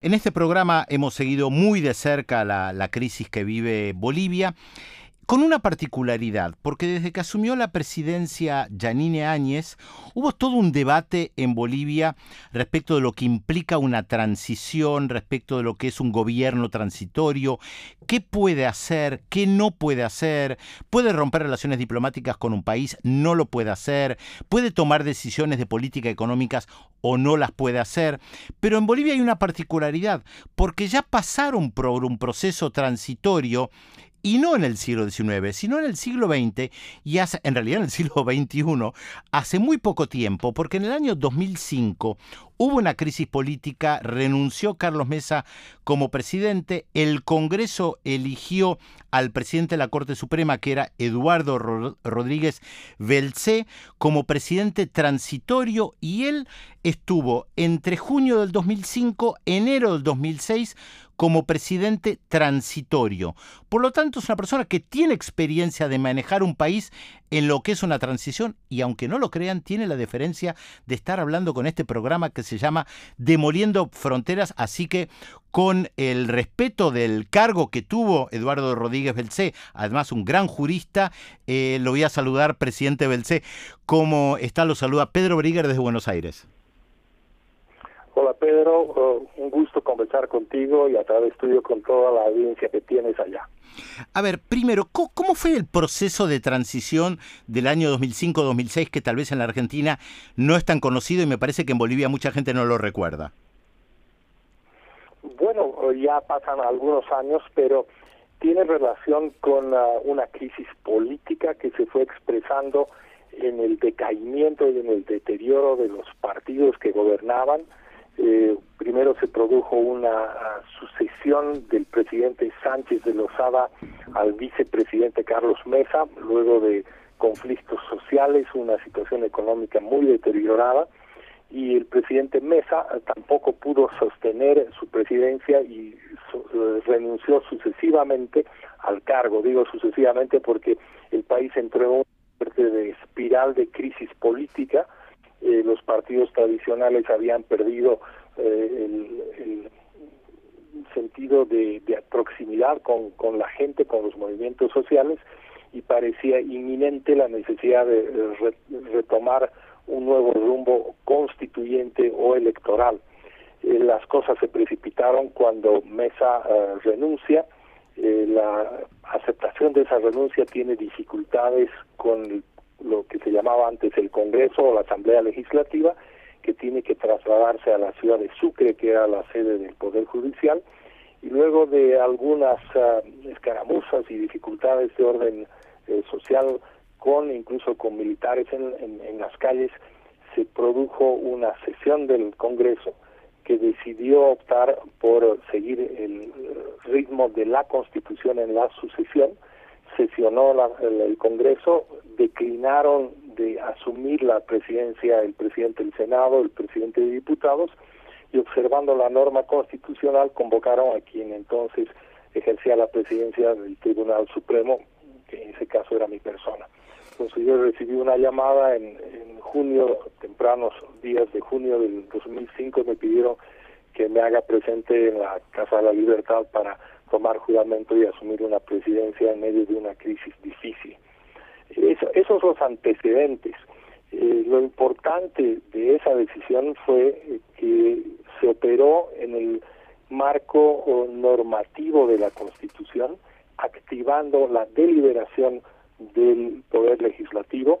En este programa hemos seguido muy de cerca la, crisis que vive Bolivia con una particularidad, porque desde que asumió la presidencia Yanine Áñez, hubo todo un debate en Bolivia respecto de lo que implica una transición, respecto de lo que es un gobierno transitorio, qué puede hacer, qué no puede hacer, puede romper relaciones diplomáticas con un país, no lo puede hacer, puede tomar decisiones de política económicas o no las puede hacer. Pero en Bolivia hay una particularidad, porque ya pasaron por un proceso transitorio y no en el siglo XIX, sino en el siglo XX y hace, en realidad en el siglo XXI, hace muy poco tiempo, porque en el año 2005 hubo una crisis política, renunció Carlos Mesa como presidente, el Congreso eligió al presidente de la Corte Suprema, que era Eduardo Rodríguez Belcé, como presidente transitorio y él estuvo entre junio del 2005, enero del 2006, como presidente transitorio. Por lo tanto, es una persona que tiene experiencia de manejar un país en lo que es una transición y aunque no lo crean, tiene la deferencia de estar hablando con este programa que se llama Demoliendo Fronteras, así que con el respeto del cargo que tuvo Eduardo Rodríguez Belcé, además un gran jurista, eh, lo voy a saludar, presidente Belcé. ¿Cómo está? Lo saluda Pedro Brigger desde Buenos Aires. Hola Pedro, uh, un gusto conversar contigo y a través tuyo con toda la audiencia que tienes allá. A ver, primero, ¿cómo fue el proceso de transición del año 2005-2006 que tal vez en la Argentina no es tan conocido y me parece que en Bolivia mucha gente no lo recuerda? Bueno, ya pasan algunos años, pero tiene relación con uh, una crisis política que se fue expresando en el decaimiento y en el deterioro de los partidos que gobernaban, eh, primero se produjo una sucesión del presidente Sánchez de Lozada al vicepresidente Carlos Mesa, luego de conflictos sociales, una situación económica muy deteriorada, y el presidente Mesa tampoco pudo sostener su presidencia y eh, renunció sucesivamente al cargo. Digo sucesivamente porque el país entró en una suerte de espiral de crisis política, eh, los partidos tradicionales habían perdido eh, el, sentido de, proximidad con, la gente, con los movimientos sociales, y parecía inminente la necesidad de retomar un nuevo rumbo constituyente o electoral. Eh, las cosas se precipitaron cuando Mesa renuncia, la aceptación de esa renuncia tiene dificultades con el lo que se llamaba antes el Congreso o la Asamblea Legislativa, que tiene que trasladarse a la ciudad de Sucre, que era la sede del Poder Judicial, y luego de algunas uh, escaramuzas y dificultades de orden eh, social, con incluso con militares en, en, las calles, se produjo una sesión del Congreso que decidió optar por seguir el ritmo de la Constitución en la sucesión, sesionó el, Congreso, declinaron de asumir la presidencia el presidente del Senado, el presidente de diputados, y observando la norma constitucional convocaron a quien entonces ejercía la presidencia del Tribunal Supremo, que en ese caso era mi persona. Entonces yo recibí una llamada en, en junio, tempranos días de junio del 2005, me pidieron que me haga presente en la Casa de la Libertad para tomar juramento y asumir una presidencia en medio de una crisis difícil. esos son los antecedentes. Eh, lo importante de esa decisión fue eh, que se operó en el marco normativo de la Constitución, activando la deliberación del Poder Legislativo,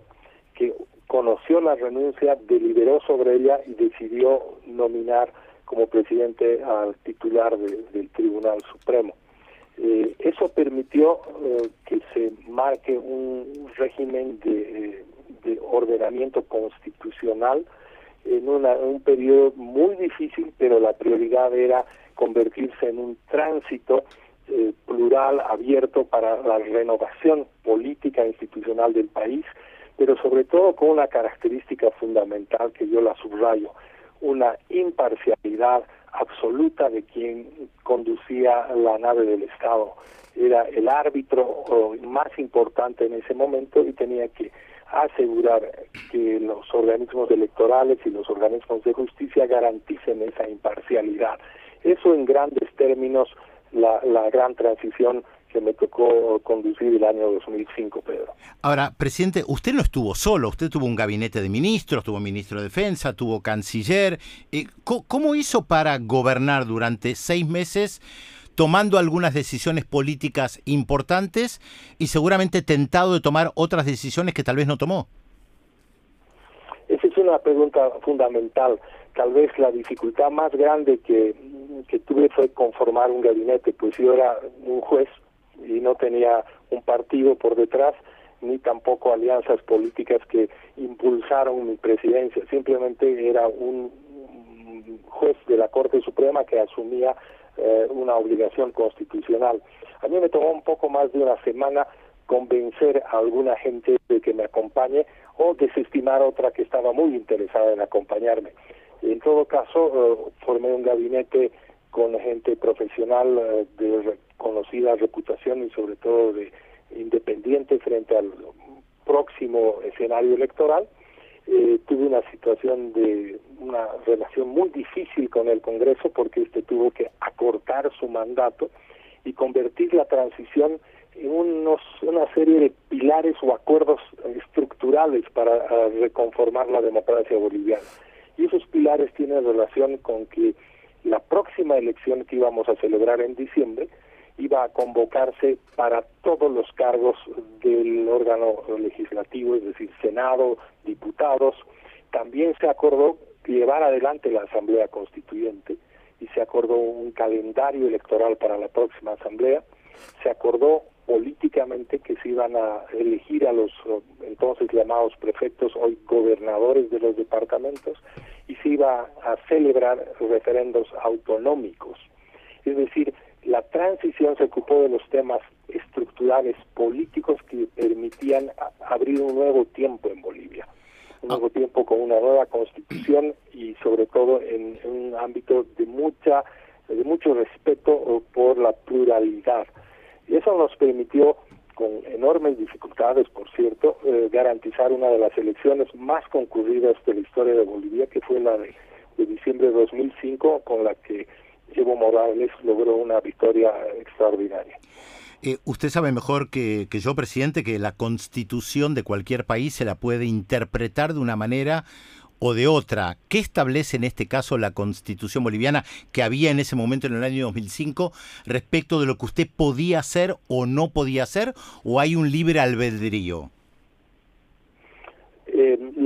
que conoció la renuncia, deliberó sobre ella y decidió nominar como presidente al titular del Tribunal Supremo. Eh, eso permitió eh, que se marque un régimen de, ordenamiento constitucional en un periodo muy difícil, pero la prioridad era convertirse en un tránsito eh, plural, abierto para la renovación política e institucional del país, pero sobre todo con una característica fundamental que yo la subrayo, una imparcialidad absoluta de quien conducía la nave del Estado. Era el árbitro más importante en ese momento y tenía que asegurar que los organismos electorales y los organismos de justicia garanticen esa imparcialidad. Eso en grandes términos la, la gran transición que me tocó conducir el año 2005, Pedro. Ahora, presidente, usted no estuvo solo, usted tuvo un gabinete de ministros, tuvo ministro de Defensa, tuvo canciller. Eh, ¿Cómo hizo para gobernar durante seis meses? tomando algunas decisiones políticas importantes y seguramente tentado de tomar otras decisiones que tal vez no tomó. Esa es una pregunta fundamental. Tal vez la dificultad más grande que, que tuve fue conformar un gabinete, pues yo era un juez y no tenía un partido por detrás ni tampoco alianzas políticas que impulsaron mi presidencia. Simplemente era un juez de la Corte Suprema que asumía eh, una obligación constitucional. A mí me tomó un poco más de una semana convencer a alguna gente de que me acompañe o desestimar otra que estaba muy interesada en acompañarme. En todo caso, eh, formé un gabinete con gente profesional eh, de conocida reputación y sobre todo de independiente frente al próximo escenario electoral eh, tuve una situación de una relación muy difícil con el Congreso porque este tuvo que acortar su mandato y convertir la transición en unos, una serie de pilares o acuerdos estructurales para reconformar la democracia boliviana. Y esos pilares tienen relación con que la próxima elección que íbamos a celebrar en diciembre iba a convocarse para todos los cargos del órgano legislativo, es decir, Senado, diputados. También se acordó llevar adelante la Asamblea Constituyente y se acordó un calendario electoral para la próxima Asamblea. Se acordó políticamente que se iban a elegir a los entonces llamados prefectos, hoy gobernadores de los departamentos, y se iba a celebrar referendos autonómicos. Es decir, la transición se ocupó de los temas estructurales políticos que permitían abrir un nuevo tiempo en Bolivia, un nuevo tiempo con una nueva constitución y sobre todo en, un ámbito de mucha de mucho respeto por la pluralidad. Y eso nos permitió, con enormes dificultades, por cierto, eh, garantizar una de las elecciones más concurridas de la historia de Bolivia, que fue la de, de diciembre de 2005, con la que Evo Morales logró una victoria extraordinaria. Eh, usted sabe mejor que, que, yo, presidente, que la constitución de cualquier país se la puede interpretar de una manera o de otra. ¿Qué establece en este caso la constitución boliviana que había en ese momento en el año 2005 respecto de lo que usted podía hacer o no podía hacer? ¿O hay un libre albedrío?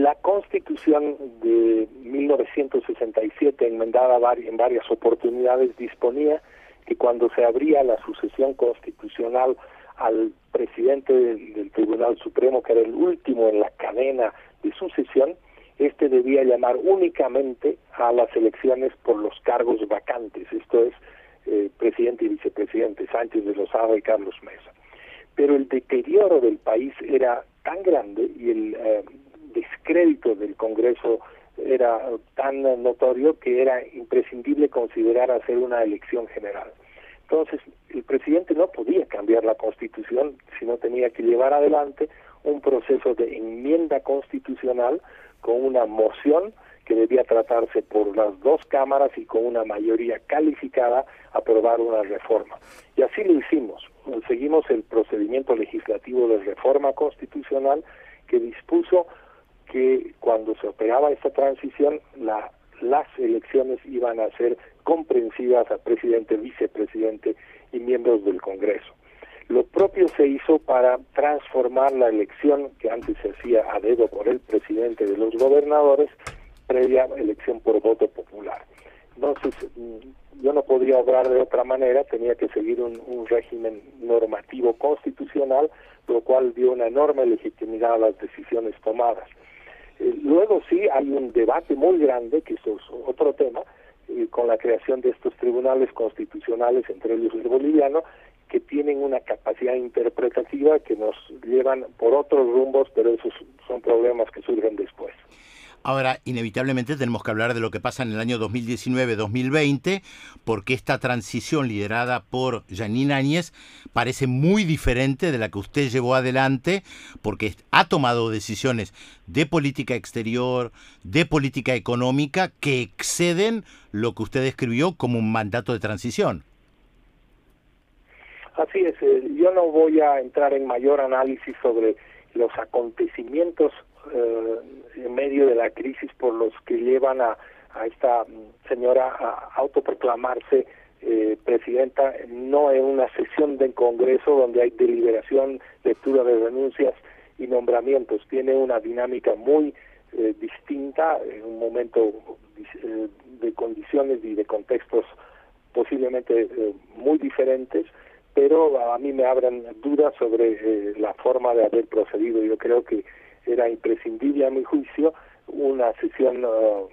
La constitución de 1967, enmendada en varias oportunidades, disponía que cuando se abría la sucesión constitucional al presidente del, Tribunal Supremo, que era el último en la cadena de sucesión, este debía llamar únicamente a las elecciones por los cargos vacantes, esto es, eh, presidente y vicepresidente, Sánchez de Lozada y Carlos Mesa. Pero el deterioro del país era tan grande y el eh, descrédito del Congreso era tan notorio que era imprescindible considerar hacer una elección general. Entonces, el presidente no podía cambiar la constitución, sino tenía que llevar adelante un proceso de enmienda constitucional con una moción que debía tratarse por las dos cámaras y con una mayoría calificada aprobar una reforma. Y así lo hicimos. Seguimos el procedimiento legislativo de reforma constitucional que dispuso que cuando se operaba esta transición, la, las elecciones iban a ser comprensivas a presidente, vicepresidente y miembros del Congreso. Lo propio se hizo para transformar la elección que antes se hacía a dedo por el presidente de los gobernadores, previa elección por voto popular. Entonces, mm, yo no podía obrar de otra manera, tenía que seguir un, un régimen normativo constitucional, lo cual dio una enorme legitimidad a las decisiones tomadas. Eh, luego sí hay un debate muy grande, que eso es otro tema, eh, con la creación de estos tribunales constitucionales, entre ellos el boliviano, que tienen una capacidad interpretativa que nos llevan por otros rumbos, pero esos son problemas que surgen después. Ahora, inevitablemente tenemos que hablar de lo que pasa en el año 2019-2020, porque esta transición liderada por Janine Áñez parece muy diferente de la que usted llevó adelante, porque ha tomado decisiones de política exterior, de política económica, que exceden lo que usted describió como un mandato de transición. Así es, eh, yo no voy a entrar en mayor análisis sobre los acontecimientos eh, en medio de la crisis por los que llevan a, a esta señora a autoproclamarse eh, presidenta, no en una sesión del Congreso donde hay deliberación, lectura de renuncias y nombramientos. Tiene una dinámica muy eh, distinta, en un momento eh, de condiciones y de contextos posiblemente eh, muy diferentes, pero a mí me abran dudas sobre eh, la forma de haber procedido. Yo creo que era imprescindible a mi juicio una sesión uh,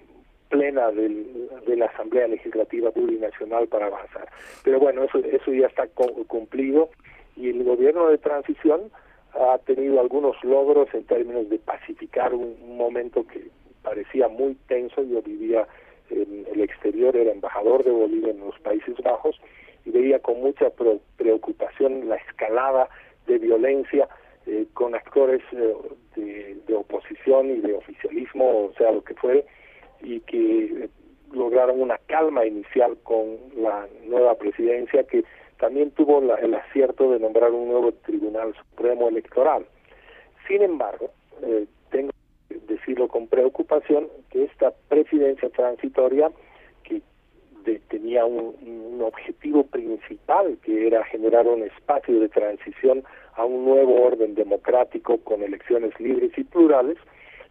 plena del, de la Asamblea Legislativa Plurinacional para avanzar. Pero bueno, eso, eso ya está cumplido y el gobierno de transición ha tenido algunos logros en términos de pacificar un, un momento que parecía muy tenso. Yo vivía en el exterior, era embajador de Bolivia en los Países Bajos y veía con mucha preocupación la escalada de violencia eh, con actores eh, de, oposición y de oficialismo, o sea, lo que fue, y que eh, lograron una calma inicial con la nueva presidencia que también tuvo la, el acierto de nombrar un nuevo Tribunal Supremo Electoral. Sin embargo, eh, tengo que decirlo con preocupación que esta presidencia transitoria de, tenía un, objetivo principal que era generar un espacio de transición a un nuevo orden democrático con elecciones libres y plurales,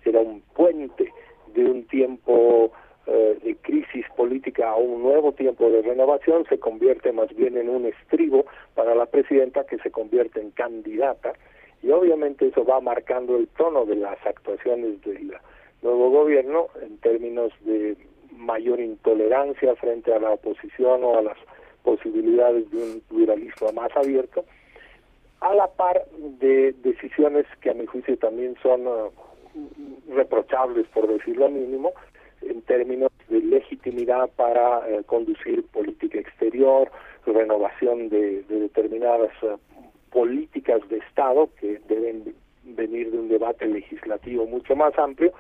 era un puente de un tiempo eh, de crisis política a un nuevo tiempo de renovación, se convierte más bien en un estribo para la presidenta que se convierte en candidata y obviamente eso va marcando el tono de las actuaciones del nuevo gobierno en términos de mayor intolerancia frente a la oposición o a las posibilidades de un pluralismo más abierto, a la par de decisiones que a mi juicio también son uh, reprochables, por decirlo mínimo, en términos de legitimidad para uh, conducir política exterior, renovación de, de determinadas uh, políticas de Estado que deben venir de un debate legislativo mucho más amplio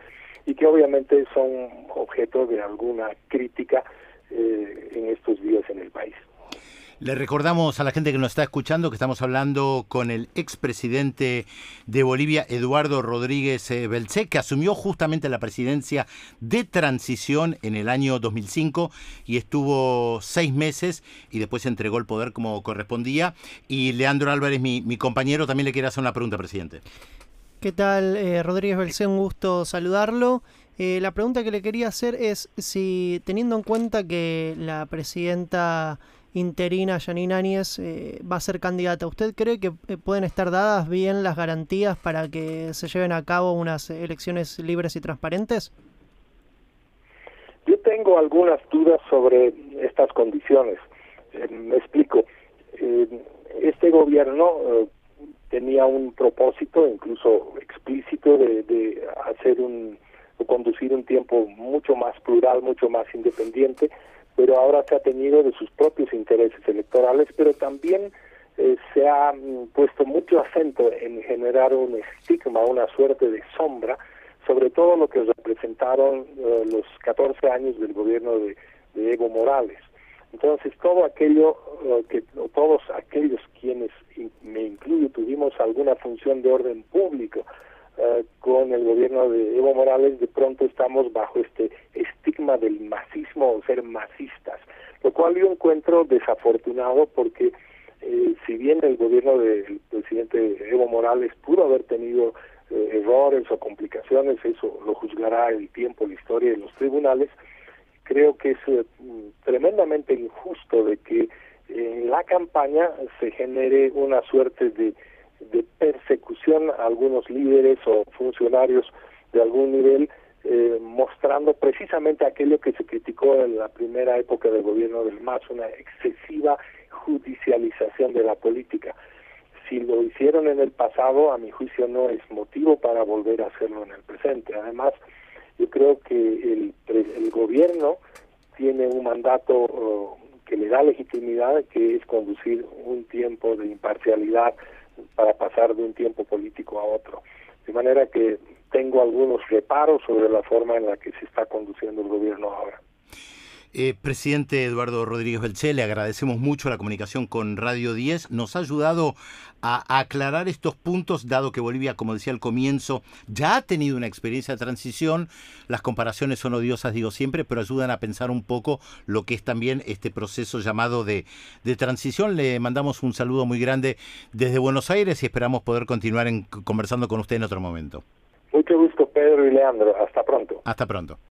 y que obviamente son objeto de alguna crítica eh, en estos días en el país. Le recordamos a la gente que nos está escuchando que estamos hablando con el expresidente de Bolivia, Eduardo Rodríguez eh, Belcé, que asumió justamente la presidencia de transición en el año 2005 y estuvo seis meses y después entregó el poder como correspondía. Y Leandro Álvarez, mi, mi compañero, también le quiere hacer una pregunta, presidente. ¿Qué tal, eh, Rodríguez Belcé? Un gusto saludarlo. Eh, la pregunta que le quería hacer es si, teniendo en cuenta que la presidenta interina, Janine Áñez, eh, va a ser candidata, ¿usted cree que eh, pueden estar dadas bien las garantías para que se lleven a cabo unas elecciones libres y transparentes? Yo tengo algunas dudas sobre estas condiciones. Eh, me explico. este gobierno tenía un propósito, incluso explícito, de, de hacer un, conducir un tiempo mucho más plural, mucho más independiente, pero ahora se ha tenido de sus propios intereses electorales, pero también eh, se ha mm, puesto mucho acento en generar un estigma, una suerte de sombra, sobre todo lo que representaron eh, los 14 años del gobierno de, de Evo Morales. Entonces, todo aquello uh, que, todos aquellos quienes, me incluyo, tuvimos alguna función de orden público uh, con el gobierno de Evo Morales, de pronto estamos bajo este estigma del masismo o ser masistas, lo cual yo encuentro desafortunado porque eh, si bien el gobierno del presidente Evo Morales pudo haber tenido eh, errores o complicaciones, eso lo juzgará el tiempo, la historia y los tribunales, creo que es eh, tremendamente injusto de que en la campaña se genere una suerte de, de persecución a algunos líderes o funcionarios de algún nivel, eh, mostrando precisamente aquello que se criticó en la primera época del gobierno del MAS, una excesiva judicialización de la política. Si lo hicieron en el pasado, a mi juicio no es motivo para volver a hacerlo en el presente. Además, Yo creo que el, el gobierno tiene un mandato uh, que le da legitimidad, que es conducir un tiempo de imparcialidad para pasar de un tiempo político a otro. De manera que tengo algunos reparos sobre la forma en la que se está conduciendo el gobierno ahora. Eh, presidente Eduardo Rodríguez Belché, le agradecemos mucho la comunicación con Radio 10. Nos ha ayudado a, aclarar estos puntos, dado que Bolivia, como decía al comienzo, ya ha tenido una experiencia de transición. Las comparaciones son odiosas, digo siempre, pero ayudan a pensar un poco lo que es también este proceso llamado de, de transición. Le mandamos un saludo muy grande desde Buenos Aires y esperamos poder continuar conversando con usted en otro momento. Mucho gusto, Pedro y Leandro. Hasta pronto. Hasta pronto.